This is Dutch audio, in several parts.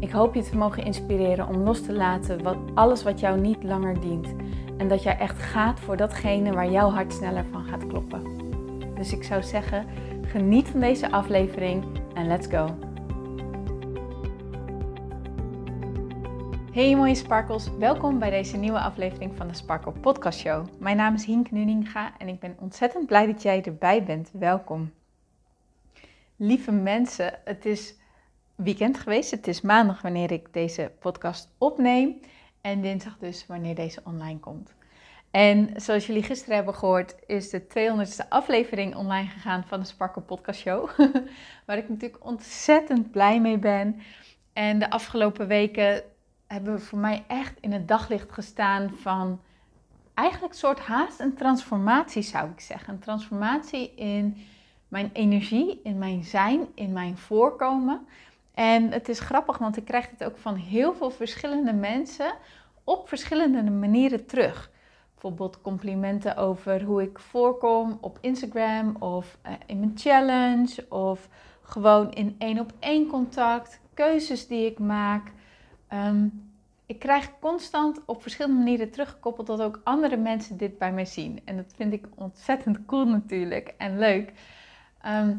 Ik hoop je te mogen inspireren om los te laten wat, alles wat jou niet langer dient. En dat jij echt gaat voor datgene waar jouw hart sneller van gaat kloppen. Dus ik zou zeggen, geniet van deze aflevering en let's go. Hey mooie sparkles, welkom bij deze nieuwe aflevering van de Sparkle Podcast Show. Mijn naam is Hink Nuninga en ik ben ontzettend blij dat jij erbij bent. Welkom. Lieve mensen, het is weekend geweest. Het is maandag wanneer ik deze podcast opneem. En dinsdag dus wanneer deze online komt. En zoals jullie gisteren hebben gehoord, is de 200ste aflevering online gegaan van de Sparkle Podcast Show. Waar ik natuurlijk ontzettend blij mee ben. En de afgelopen weken hebben we voor mij echt in het daglicht gestaan van eigenlijk een soort haast een transformatie zou ik zeggen. Een transformatie in mijn energie, in mijn zijn, in mijn voorkomen. En het is grappig, want ik krijg het ook van heel veel verschillende mensen op verschillende manieren terug. Bijvoorbeeld complimenten over hoe ik voorkom op Instagram of eh, in mijn challenge of gewoon in één op één contact, keuzes die ik maak. Ehm, ik krijg constant op verschillende manieren teruggekoppeld dat ook andere mensen dit bij mij zien. En dat vind ik ontzettend cool natuurlijk en leuk. Ehm,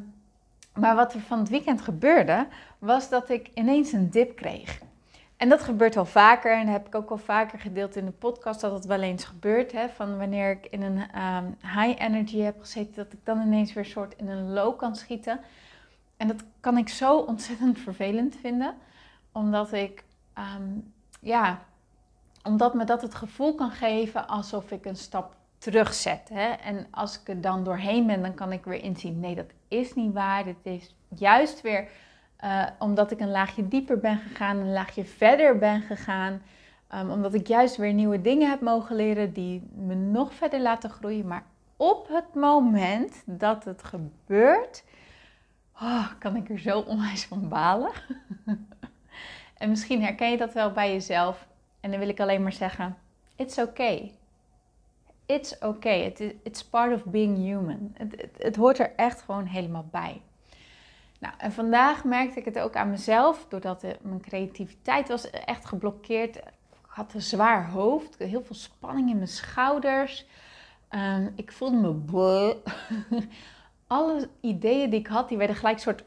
maar wat er van het weekend gebeurde, was dat ik ineens een dip kreeg. En dat gebeurt wel vaker. En heb ik ook al vaker gedeeld in de podcast dat het wel eens gebeurt. Hè, van wanneer ik in een um, high energy heb gezeten, dat ik dan ineens weer soort in een low kan schieten. En dat kan ik zo ontzettend vervelend vinden. Omdat ik, um, ja, omdat me dat het gevoel kan geven alsof ik een stap terugzet. Hè? En als ik er dan doorheen ben, dan kan ik weer inzien: nee, dat is niet waar. Dit is juist weer uh, omdat ik een laagje dieper ben gegaan, een laagje verder ben gegaan. Um, omdat ik juist weer nieuwe dingen heb mogen leren die me nog verder laten groeien. Maar op het moment dat het gebeurt, oh, kan ik er zo onwijs van balen. en misschien herken je dat wel bij jezelf. En dan wil ik alleen maar zeggen: it's okay. It's okay. It, it's part of being human. Het, het, hoort er echt gewoon helemaal bij. Nou, en vandaag merkte ik het ook aan mezelf, doordat mijn creativiteit was echt geblokkeerd. Ik had een zwaar hoofd, heel veel spanning in mijn schouders. Um, ik voelde me Alle ideeën die ik had, die werden gelijk soort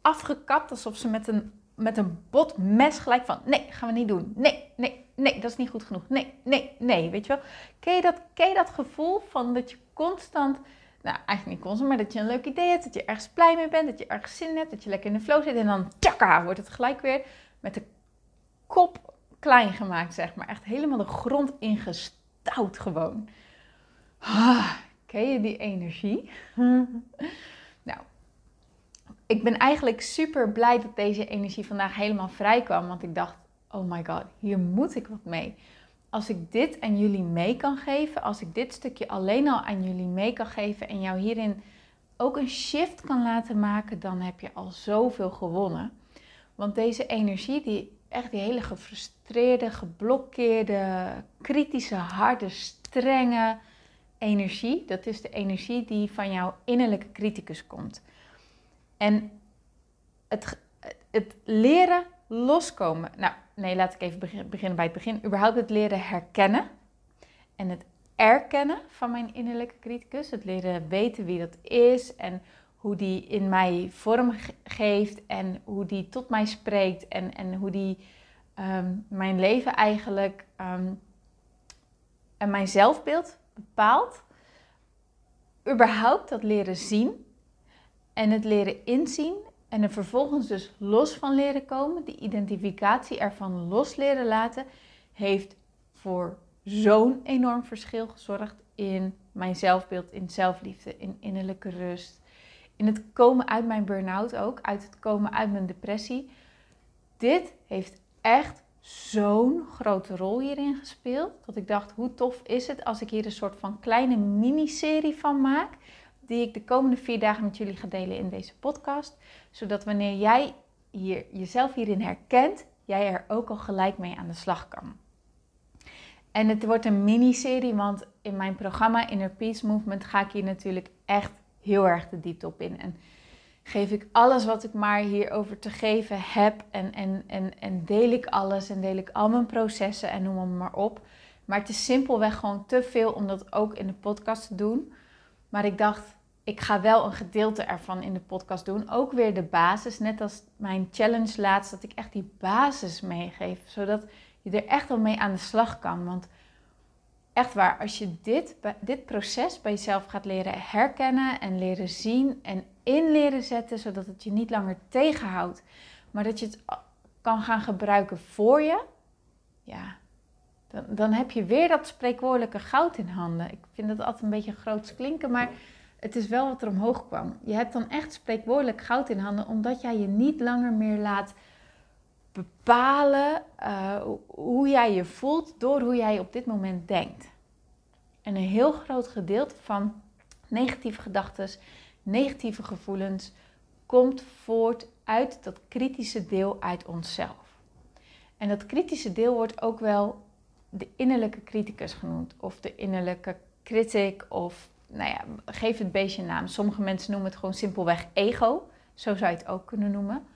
afgekapt, alsof ze met een, met een bot mes gelijk van, nee, gaan we niet doen. Nee, nee, nee, dat is niet goed genoeg. Nee, nee, nee, weet je wel. Ken je dat, ken je dat gevoel van dat je constant nou, eigenlijk niet constant, maar dat je een leuk idee hebt, dat je ergens blij mee bent, dat je ergens zin hebt, dat je lekker in de flow zit en dan tjaka, wordt het gelijk weer met de kop klein gemaakt, zeg maar. Echt helemaal de grond ingestouwd gewoon. Ah, ken je die energie? ik ben eigenlijk super blij dat deze energie vandaag helemaal vrij kwam, want ik dacht, oh my god, hier moet ik wat mee als ik dit aan jullie mee kan geven, als ik dit stukje alleen al aan jullie mee kan geven en jou hierin ook een shift kan laten maken, dan heb je al zoveel gewonnen. Want deze energie, die echt die hele gefrustreerde, geblokkeerde, kritische, harde, strenge energie, dat is de energie die van jouw innerlijke criticus komt. En het, het leren loskomen. Nou, nee, laat ik even beginnen bij het begin. Überhaupt het leren herkennen en het erkennen van mijn innerlijke criticus. Het leren weten wie dat is en hoe die in mij vorm geeft en hoe die tot mij spreekt en, en hoe die ehm, mijn leven eigenlijk um, en mijn zelfbeeld bepaalt. Überhaupt dat leren zien en het leren inzien en er vervolgens dus los van leren komen, die identificatie ervan los leren laten, heeft voor zo'n enorm verschil gezorgd in mijn zelfbeeld, in zelfliefde, in innerlijke rust. In het komen uit mijn burn-out ook, uit het komen uit mijn depressie. Dit heeft echt zo'n grote rol hierin gespeeld. Dat ik dacht, hoe tof is het als ik hier een soort van kleine miniserie van maak. Die ik de komende vier dagen met jullie ga delen in deze podcast. Zodat wanneer jij hier, jezelf hierin herkent, jij er ook al gelijk mee aan de slag kan. En het wordt een miniserie, want in mijn programma Inner Peace Movement ga ik hier natuurlijk echt heel erg de diepte op in. En geef ik alles wat ik maar hierover te geven heb. En, en, en, en deel ik alles en deel ik al mijn processen en noem hem maar op. Maar het is simpelweg gewoon te veel om dat ook in de podcast te doen. Maar ik dacht, ik ga wel een gedeelte ervan in de podcast doen. Ook weer de basis, net als mijn challenge laatst, dat ik echt die basis meegeef. Zodat je er echt wel mee aan de slag kan. Want echt waar, als je dit, dit proces bij jezelf gaat leren herkennen en leren zien en in leren zetten, zodat het je niet langer tegenhoudt, maar dat je het kan gaan gebruiken voor je, ja, dan, dan heb je weer dat spreekwoordelijke goud in handen. Ik vind dat altijd een beetje groots klinken, maar het is wel wat er omhoog kwam. Je hebt dan echt spreekwoordelijk goud in handen, omdat jij je niet langer meer laat bepalen uh, hoe jij je voelt door hoe jij op dit moment denkt. En een heel groot gedeelte van negatieve gedachten, negatieve gevoelens komt voort uit dat kritische deel uit onszelf. En dat kritische deel wordt ook wel de innerlijke criticus genoemd, of de innerlijke critic, of nou ja, geef het beestje een naam. Sommige mensen noemen het gewoon simpelweg ego, zo zou je het ook kunnen noemen.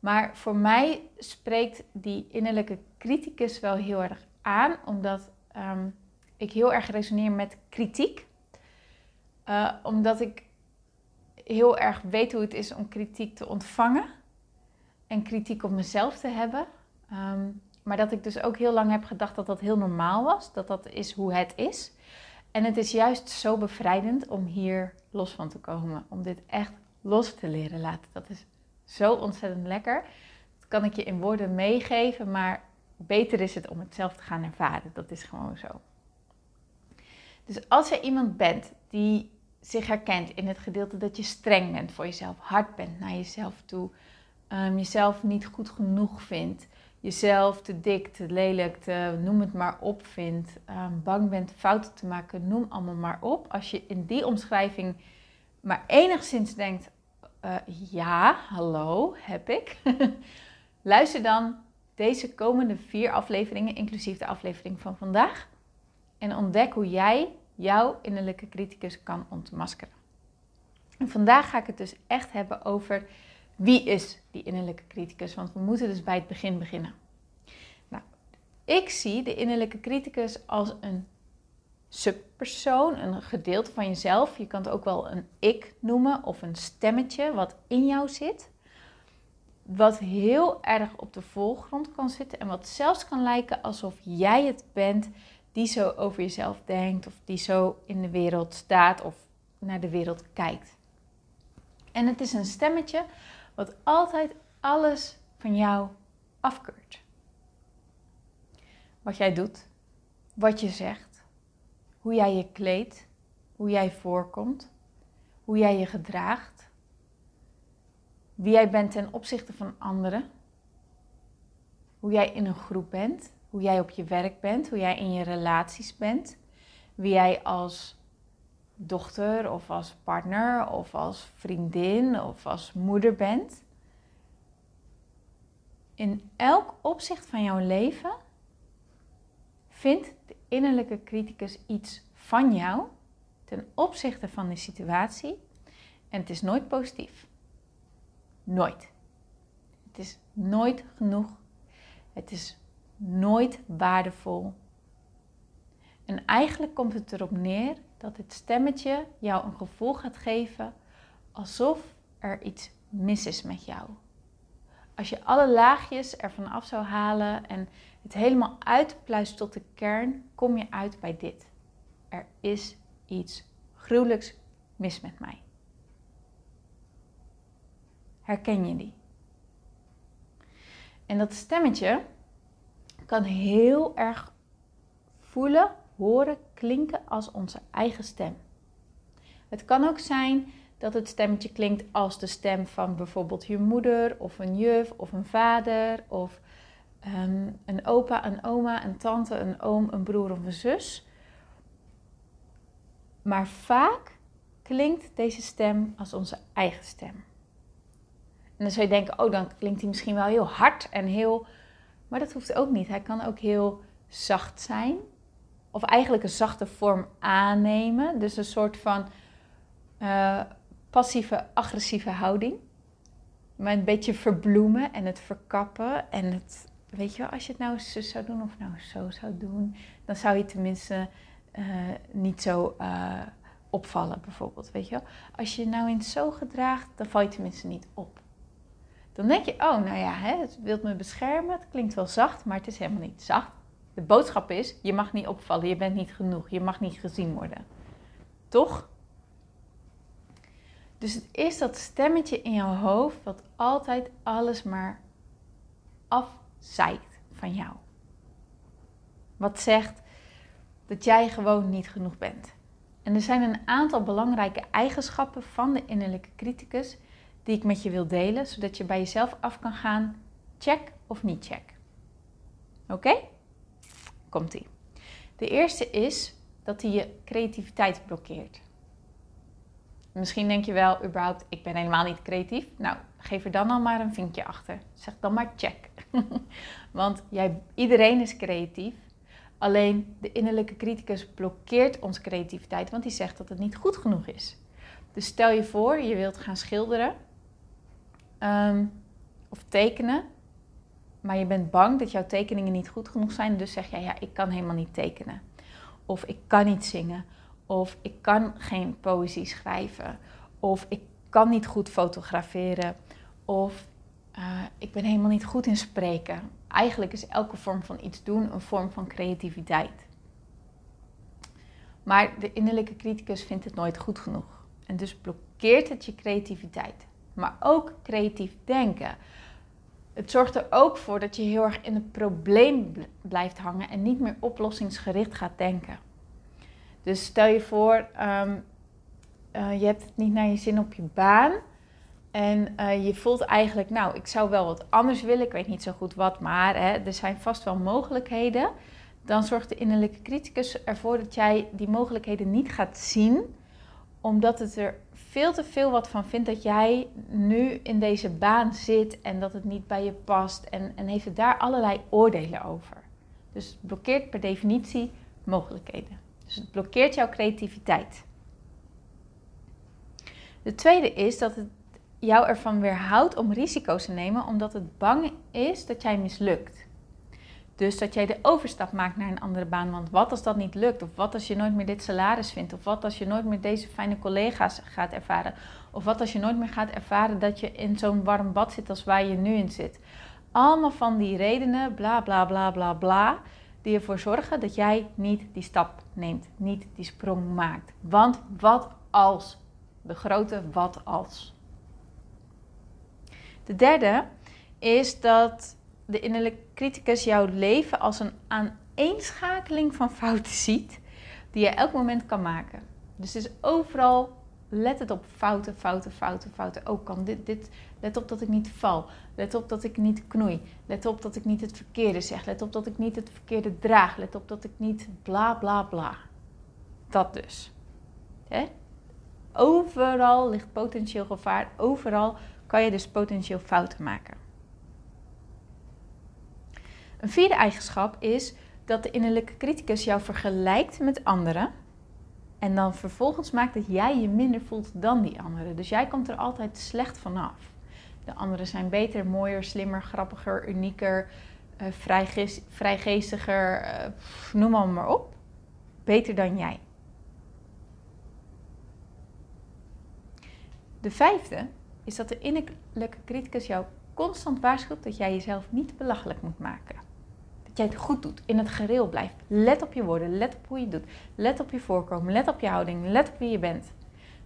Maar voor mij spreekt die innerlijke criticus wel heel erg aan, omdat ehm, ik heel erg resoneer met kritiek. Uh, omdat ik heel erg weet hoe het is om kritiek te ontvangen en kritiek op mezelf te hebben. Ehm, maar dat ik dus ook heel lang heb gedacht dat dat heel normaal was, dat dat is hoe het is. En het is juist zo bevrijdend om hier los van te komen, om dit echt los te leren laten. Dat is zo ontzettend lekker. Dat kan ik je in woorden meegeven, maar beter is het om het zelf te gaan ervaren. Dat is gewoon zo. Dus als je iemand bent die zich herkent in het gedeelte dat je streng bent voor jezelf, hard bent naar jezelf toe, um, jezelf niet goed genoeg vindt, jezelf te dik, te lelijk, te, noem het maar op vindt, um, bang bent fouten te maken, noem allemaal maar op. Als je in die omschrijving maar enigszins denkt, uh, ja, hallo, heb ik. Luister dan deze komende vier afleveringen, inclusief de aflevering van vandaag. En ontdek hoe jij jouw innerlijke criticus kan ontmaskeren. En vandaag ga ik het dus echt hebben over wie is die innerlijke criticus. Want we moeten dus bij het begin beginnen. Nou, ik zie de innerlijke criticus als een subpersoon, een gedeelte van jezelf. Je kan het ook wel een ik noemen of een stemmetje wat in jou zit. Wat heel erg op de voorgrond kan zitten en wat zelfs kan lijken alsof jij het bent die zo over jezelf denkt of die zo in de wereld staat of naar de wereld kijkt. En het is een stemmetje wat altijd alles van jou afkeurt. Wat jij doet, wat je zegt, hoe jij je kleedt, hoe jij voorkomt, hoe jij je gedraagt, wie jij bent ten opzichte van anderen, hoe jij in een groep bent, hoe jij op je werk bent, hoe jij in je relaties bent, wie jij als dochter of als partner of als vriendin of als moeder bent. In elk opzicht van jouw leven vindt de innerlijke criticus iets van jou ten opzichte van de situatie en het is nooit positief. Nooit. Het is nooit genoeg. Het is nooit waardevol. En eigenlijk komt het erop neer dat het stemmetje jou een gevoel gaat geven alsof er iets mis is met jou. Als je alle laagjes ervan af zou halen en het helemaal uitpluist tot de kern, kom je uit bij dit. Er is iets gruwelijks mis met mij. Herken je die? En dat stemmetje kan heel erg voelen, horen, klinken als onze eigen stem. Het kan ook zijn dat het stemmetje klinkt als de stem van bijvoorbeeld je moeder of een juf of een vader of ehm, een opa, een oma, een tante, een oom, een broer of een zus. Maar vaak klinkt deze stem als onze eigen stem. En dan zou je denken, oh, dan klinkt hij misschien wel heel hard en heel. Maar dat hoeft ook niet. Hij kan ook heel zacht zijn. Of eigenlijk een zachte vorm aannemen. Dus een soort van uh, passieve, agressieve houding. Maar een beetje verbloemen en het verkappen. En het, weet je wel, als je het nou zo zou doen of nou zo zou doen, dan zou je tenminste uh, niet zo uh, opvallen, bijvoorbeeld. Weet je wel? Als je nou in zo gedraagt, dan val je tenminste niet op. Dan denk je, oh, nou ja, hè, het wil me beschermen. Het klinkt wel zacht, maar het is helemaal niet zacht. De boodschap is, je mag niet opvallen, je bent niet genoeg, je mag niet gezien worden. Toch? Dus het is dat stemmetje in jouw hoofd wat altijd alles maar afzeikt van jou. Wat zegt dat jij gewoon niet genoeg bent. En er zijn een aantal belangrijke eigenschappen van de innerlijke criticus die ik met je wil delen, zodat je bij jezelf af kan gaan, check of niet check. Oké? Komt-ie. De eerste is dat hij je creativiteit blokkeert. Misschien denk je wel, überhaupt, ik ben helemaal niet creatief. Nou, geef er dan al maar een vinkje achter. Zeg dan maar check. Want jij, iedereen is creatief. Alleen de innerlijke criticus blokkeert onze creativiteit, want die zegt dat het niet goed genoeg is. Dus stel je voor, je wilt gaan schilderen um, of tekenen, maar je bent bang dat jouw tekeningen niet goed genoeg zijn. Dus zeg jij, ja, ik kan helemaal niet tekenen. Of ik kan niet zingen. Of ik kan geen poëzie schrijven. Of ik kan niet goed fotograferen. Of uh, ik ben helemaal niet goed in spreken. Eigenlijk is elke vorm van iets doen een vorm van creativiteit. Maar de innerlijke criticus vindt het nooit goed genoeg. En dus blokkeert het je creativiteit. Maar ook creatief denken. Het zorgt er ook voor dat je heel erg in het probleem blijft hangen en niet meer oplossingsgericht gaat denken. Dus stel je voor, um, uh, je hebt het niet naar je zin op je baan. En uh, je voelt eigenlijk, nou, ik zou wel wat anders willen. Ik weet niet zo goed wat, maar hè, er zijn vast wel mogelijkheden. Dan zorgt de innerlijke criticus ervoor dat jij die mogelijkheden niet gaat zien, omdat het er veel te veel wat van vindt dat jij nu in deze baan zit en dat het niet bij je past. En, en heeft het daar allerlei oordelen over. Dus het blokkeert per definitie mogelijkheden. Dus het blokkeert jouw creativiteit. De tweede is dat het jou ervan weerhoudt om risico's te nemen, omdat het bang is dat jij mislukt. Dus dat jij de overstap maakt naar een andere baan. Want wat als dat niet lukt? Of wat als je nooit meer dit salaris vindt? Of wat als je nooit meer deze fijne collega's gaat ervaren? Of wat als je nooit meer gaat ervaren dat je in zo'n warm bad zit als waar je nu in zit? Allemaal van die redenen, bla bla bla bla bla, die ervoor zorgen dat jij niet die stap neemt, niet die sprong maakt. Want wat als? De grote wat als. De derde is dat de innerlijke criticus jouw leven als een aaneenschakeling van fouten ziet die je elk moment kan maken. Dus is overal, let het op fouten, fouten, fouten, fouten. Ook kan dit, dit, let op dat ik niet val. Let op dat ik niet knoei. Let op dat ik niet het verkeerde zeg. Let op dat ik niet het verkeerde draag. Let op dat ik niet bla bla bla. Dat dus. Hè? Overal ligt potentieel gevaar. Overal kan je dus potentieel fouten maken. Een vierde eigenschap is dat de innerlijke criticus jou vergelijkt met anderen. En dan vervolgens maakt dat jij je minder voelt dan die anderen. Dus jij komt er altijd slecht vanaf. De anderen zijn beter, mooier, slimmer, grappiger, unieker, uh, vrijgeestiger, uh, noem maar, maar op. Beter dan jij. De vijfde is dat de innerlijke criticus jou constant waarschuwt dat jij jezelf niet belachelijk moet maken. Jij het goed doet, in het gereel blijft. Let op je woorden, let op hoe je doet. Let op je voorkomen, let op je houding, let op wie je bent.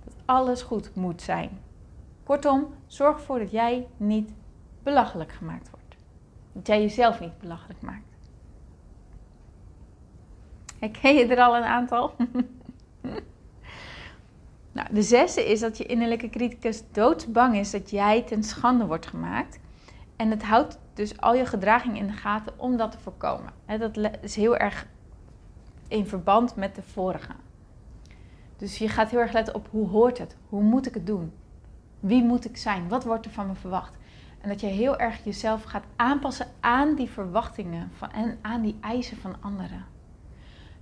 Dat alles goed moet zijn. Kortom, zorg ervoor dat jij niet belachelijk gemaakt wordt. Dat jij jezelf niet belachelijk maakt. Herken je er al een aantal? nou, de zesde is dat je innerlijke criticus doodsbang is dat jij ten schande wordt gemaakt. En het houdt dus al je gedraging in de gaten om dat te voorkomen. dat is heel erg in verband met de vorige. Dus je gaat heel erg letten op hoe hoort het? Hoe moet ik het doen? Wie moet ik zijn? Wat wordt er van me verwacht? En dat je heel erg jezelf gaat aanpassen aan die verwachtingen van, en aan die eisen van anderen.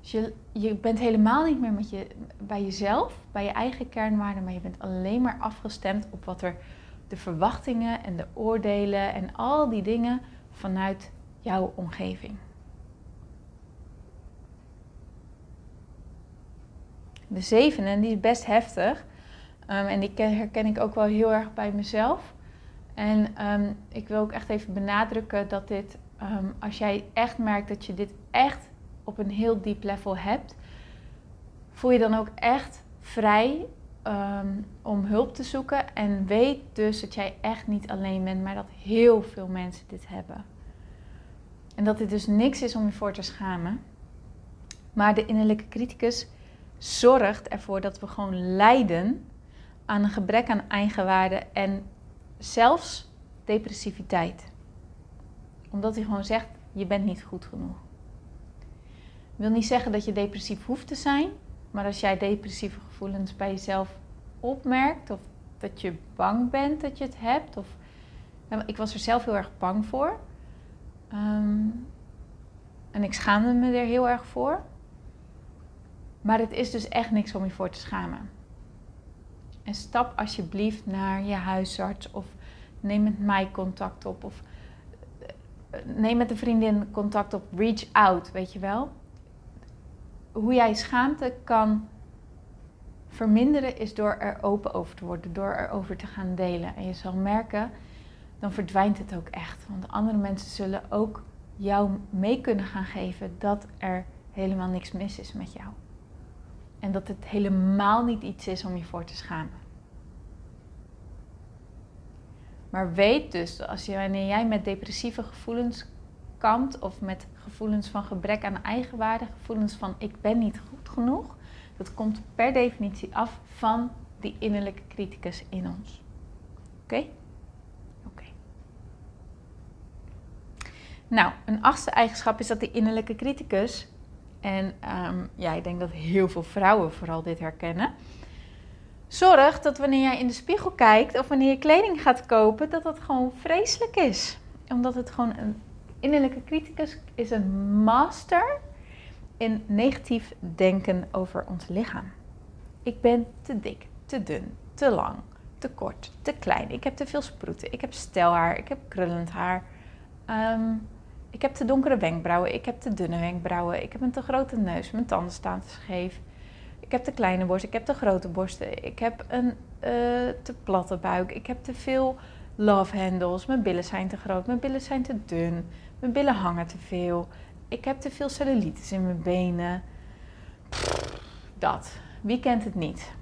Dus je, je bent helemaal niet meer met je, bij jezelf, bij je eigen kernwaarden, maar je bent alleen maar afgestemd op wat er de verwachtingen en de oordelen en al die dingen vanuit jouw omgeving. De zevende, en die is best heftig. Um, en die herken ik ook wel heel erg bij mezelf. En ehm, ik wil ook echt even benadrukken dat dit, ehm, als jij echt merkt dat je dit echt op een heel diep level hebt, voel je dan ook echt vrij om hulp te zoeken. En weet dus dat jij echt niet alleen bent, maar dat heel veel mensen dit hebben. En dat dit dus niks is om je voor te schamen. Maar de innerlijke criticus zorgt ervoor dat we gewoon lijden aan een gebrek aan eigenwaarde en zelfs depressiviteit. Omdat hij gewoon zegt: je bent niet goed genoeg. Ik wil niet zeggen dat je depressief hoeft te zijn, maar als jij depressieve gevoelens bij jezelf opmerkt of dat je bang bent dat je het hebt, of ik was er zelf heel erg bang voor. Ehm, en ik schaamde me er heel erg voor. Maar het is dus echt niks om je voor te schamen. En stap alsjeblieft naar je huisarts of neem met mij contact op. Of eh, neem met een vriendin contact op. Reach out, weet je wel. Hoe jij schaamte kan verminderen is door er open over te worden, door erover te gaan delen. En je zal merken, dan verdwijnt het ook echt. Want andere mensen zullen ook jou mee kunnen gaan geven dat er helemaal niks mis is met jou. En dat het helemaal niet iets is om je voor te schamen. Maar weet dus, als wanneer jij met depressieve gevoelens kampt of met gevoelens van gebrek aan eigenwaarde, gevoelens van ik ben niet goed genoeg, dat komt per definitie af van die innerlijke criticus in ons. Oké? Oké. Nou, een achtste eigenschap is dat die innerlijke criticus en um, ja, ik denk dat heel veel vrouwen vooral dit herkennen. Zorg dat wanneer jij in de spiegel kijkt of wanneer je kleding gaat kopen, dat dat gewoon vreselijk is. Omdat het gewoon een innerlijke criticus is een master in negatief denken over ons lichaam. Ik ben te dik, te dun, te lang, te kort, te klein. Ik heb te veel sproeten. Ik heb stelhaar. Ik heb krullend haar. Um, ik heb te donkere wenkbrauwen, ik heb te dunne wenkbrauwen, ik heb een te grote neus, mijn tanden staan te scheef. Ik heb te kleine borsten, ik heb te grote borsten, ik heb een uh, te platte buik, ik heb te veel love handles, mijn billen zijn te groot, mijn billen zijn te dun, mijn billen hangen te veel, ik heb te veel cellulitis in mijn benen. dat. Wie kent het niet?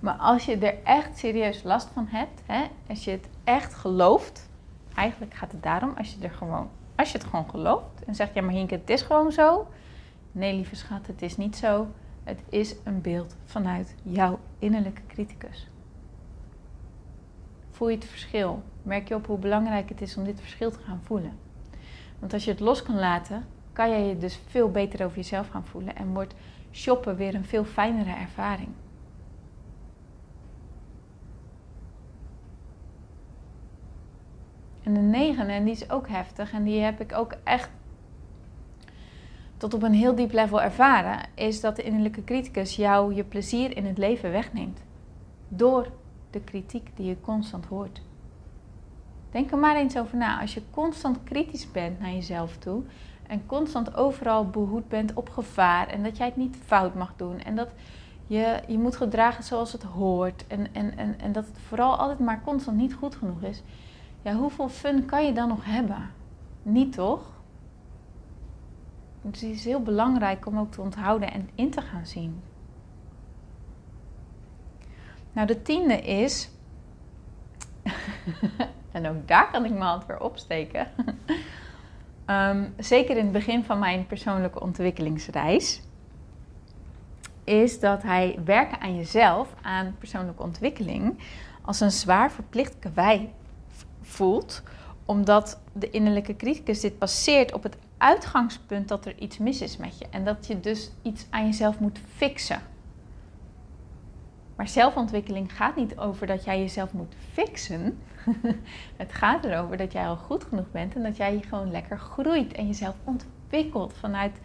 Maar als je er echt serieus last van hebt, hè, als je het echt gelooft, Eigenlijk gaat het daarom, als je, er gewoon, als je het gewoon gelooft en zegt, ja maar Hinke, het is gewoon zo. Nee, lieve schat, het is niet zo. Het is een beeld vanuit jouw innerlijke criticus. Voel je het verschil? Merk je op hoe belangrijk het is om dit verschil te gaan voelen? Want als je het los kan laten, kan jij je dus veel beter over jezelf gaan voelen en wordt shoppen weer een veel fijnere ervaring. En de negende, en die is ook heftig en die heb ik ook echt tot op een heel diep level ervaren, is dat de innerlijke criticus jou je plezier in het leven wegneemt. Door de kritiek die je constant hoort. Denk er maar eens over na. Als je constant kritisch bent naar jezelf toe en constant overal behoed bent op gevaar en dat jij het niet fout mag doen en dat je je moet gedragen zoals het hoort en, en, en, en dat het vooral altijd maar constant niet goed genoeg is, ja, hoeveel fun kan je dan nog hebben? Niet toch? Dus het is heel belangrijk om ook te onthouden en in te gaan zien. Nou, de tiende is. en ook daar kan ik mijn hand weer opsteken. um, zeker in het begin van mijn persoonlijke ontwikkelingsreis. Is dat hij werken aan jezelf, aan persoonlijke ontwikkeling, als een zwaar verplicht kwij voelt, omdat de innerlijke criticus dit baseert op het uitgangspunt dat er iets mis is met je en dat je dus iets aan jezelf moet fixen. Maar zelfontwikkeling gaat niet over dat jij jezelf moet fixen. het gaat erover dat jij al goed genoeg bent en dat jij gewoon lekker groeit en jezelf ontwikkelt vanuit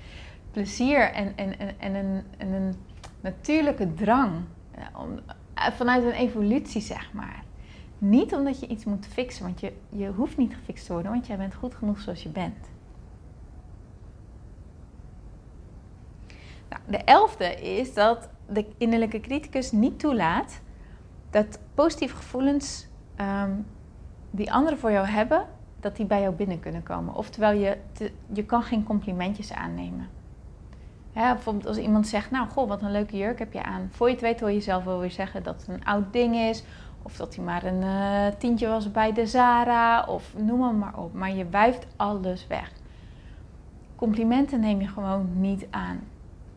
plezier en, en, en, en een natuurlijke drang. Eh, vanuit een evolutie, zeg maar. Niet omdat je iets moet fixen, want je, je hoeft niet gefixt te worden, want jij bent goed genoeg zoals je bent. Nou, de elfde is dat de innerlijke criticus niet toelaat dat positieve gevoelens ehm, die anderen voor jou hebben, dat die bij jou binnen kunnen komen. Oftewel, je, je kan geen complimentjes aannemen. bijvoorbeeld als iemand zegt, nou goh, wat een leuke jurk heb je aan. Voor je het weet hoor je zelf wel weer zeggen dat het een oud ding is. Of dat hij maar een uh, tientje was bij de Zara. Of noem hem maar op. Maar je wuift alles weg. Complimenten neem je gewoon niet aan.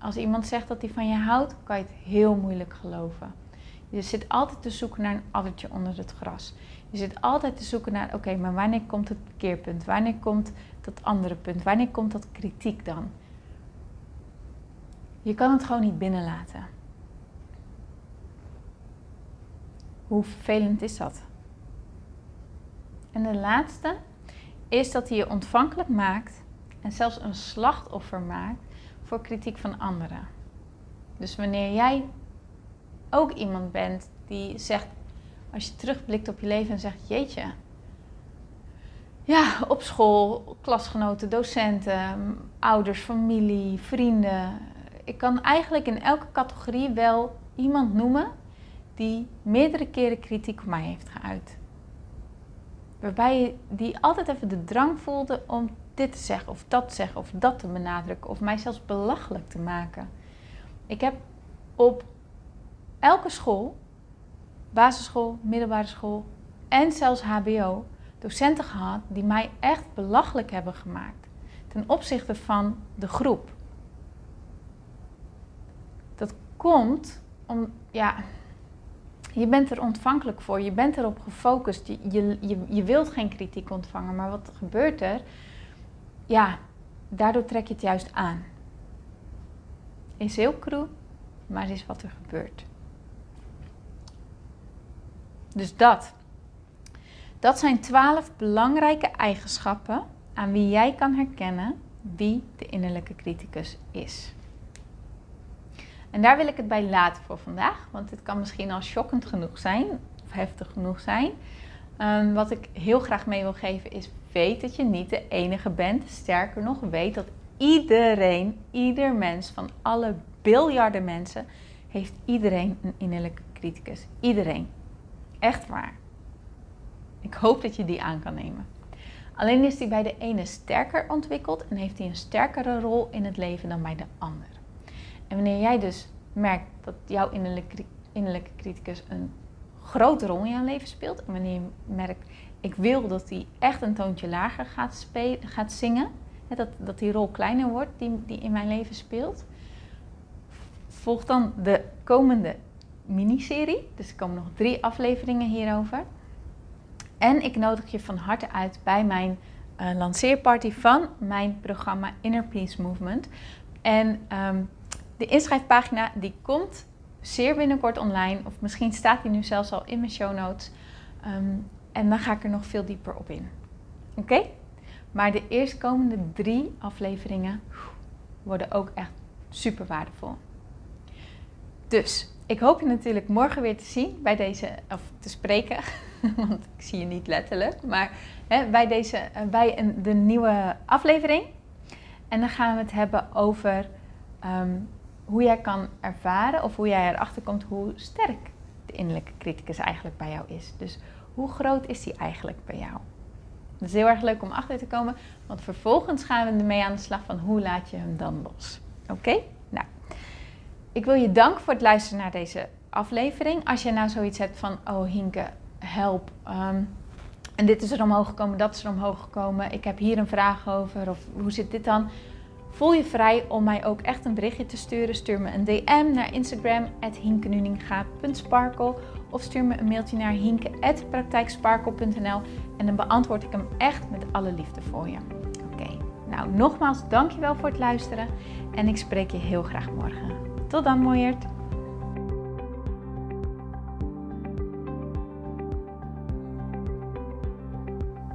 Als iemand zegt dat hij van je houdt, kan je het heel moeilijk geloven. Je zit altijd te zoeken naar een addertje onder het gras. Je zit altijd te zoeken naar, oké, maar wanneer komt het keerpunt? Wanneer komt dat andere punt? Wanneer komt dat kritiek dan? Je kan het gewoon niet binnenlaten. Hoe vervelend is dat? En de laatste is dat hij je ontvankelijk maakt en zelfs een slachtoffer maakt voor kritiek van anderen. Dus wanneer jij ook iemand bent die zegt, als je terugblikt op je leven en zegt: Jeetje, ja, op school, klasgenoten, docenten, ouders, familie, vrienden. Ik kan eigenlijk in elke categorie wel iemand noemen die meerdere keren kritiek op mij heeft geuit. Waarbij die altijd even de drang voelde om dit te zeggen of dat te zeggen of dat te benadrukken of mij zelfs belachelijk te maken. Ik heb op elke school, basisschool, middelbare school en zelfs HBO, docenten gehad die mij echt belachelijk hebben gemaakt ten opzichte van de groep. Dat komt om, ja, je bent er ontvankelijk voor, je bent erop gefocust, je, je, je, je wilt geen kritiek ontvangen, maar wat gebeurt er? Ja, daardoor trek je het juist aan. Is heel cru, maar is wat er gebeurt. Dus dat. Dat zijn twaalf belangrijke eigenschappen aan wie jij kan herkennen wie de innerlijke criticus is. En daar wil ik het bij laten voor vandaag, want het kan misschien al shockend genoeg zijn, of heftig genoeg zijn. Um, wat ik heel graag mee wil geven is: weet dat je niet de enige bent. Sterker nog, weet dat iedereen, ieder mens van alle biljarden mensen, heeft iedereen een innerlijke criticus. Iedereen. Echt waar. Ik hoop dat je die aan kan nemen. Alleen is die bij de ene sterker ontwikkeld en heeft hij een sterkere rol in het leven dan bij de ander. En wanneer jij dus merkt dat jouw innerlijke, innerlijke criticus een grote rol in jouw leven speelt, en wanneer je merkt, ik wil dat hij echt een toontje lager gaat, spelen, gaat zingen, dat, dat die rol kleiner wordt die, die in mijn leven speelt, volg dan de komende miniserie. Dus er komen nog drie afleveringen hierover. En ik nodig je van harte uit bij mijn uh, lanceerparty van mijn programma Inner Peace Movement. En ehm, de inschrijfpagina die komt zeer binnenkort online. Of misschien staat die nu zelfs al in mijn show notes. Ehm, en dan ga ik er nog veel dieper op in. Oké? Maar de eerstkomende drie afleveringen worden ook echt super waardevol. Dus ik hoop je natuurlijk morgen weer te zien bij deze, of te spreken, want ik zie je niet letterlijk, maar hè, bij, deze, eh, bij een, de nieuwe aflevering. En dan gaan we het hebben over ehm, hoe jij kan ervaren of hoe jij erachter komt hoe sterk de innerlijke criticus eigenlijk bij jou is. Dus hoe groot is die eigenlijk bij jou? Dat is heel erg leuk om achter te komen, want vervolgens gaan we ermee aan de slag van hoe laat je hem dan los. Oké? Nou, ik wil je danken voor het luisteren naar deze aflevering. Als je nou zoiets hebt van, oh Hinke, help. Ehm, en dit is er omhoog gekomen, dat is er omhoog gekomen. Ik heb hier een vraag over. Of hoe zit dit dan? Voel je vrij om mij ook echt een berichtje te sturen. Stuur me een DM naar Instagram, hinkenuninga.sparkle. of stuur me een mailtje naar hinke.praktijksparkle.nl en dan beantwoord ik hem echt met alle liefde voor je. Oké, nou nogmaals dankjewel voor het luisteren en ik spreek je heel graag morgen. Tot dan, mooiert!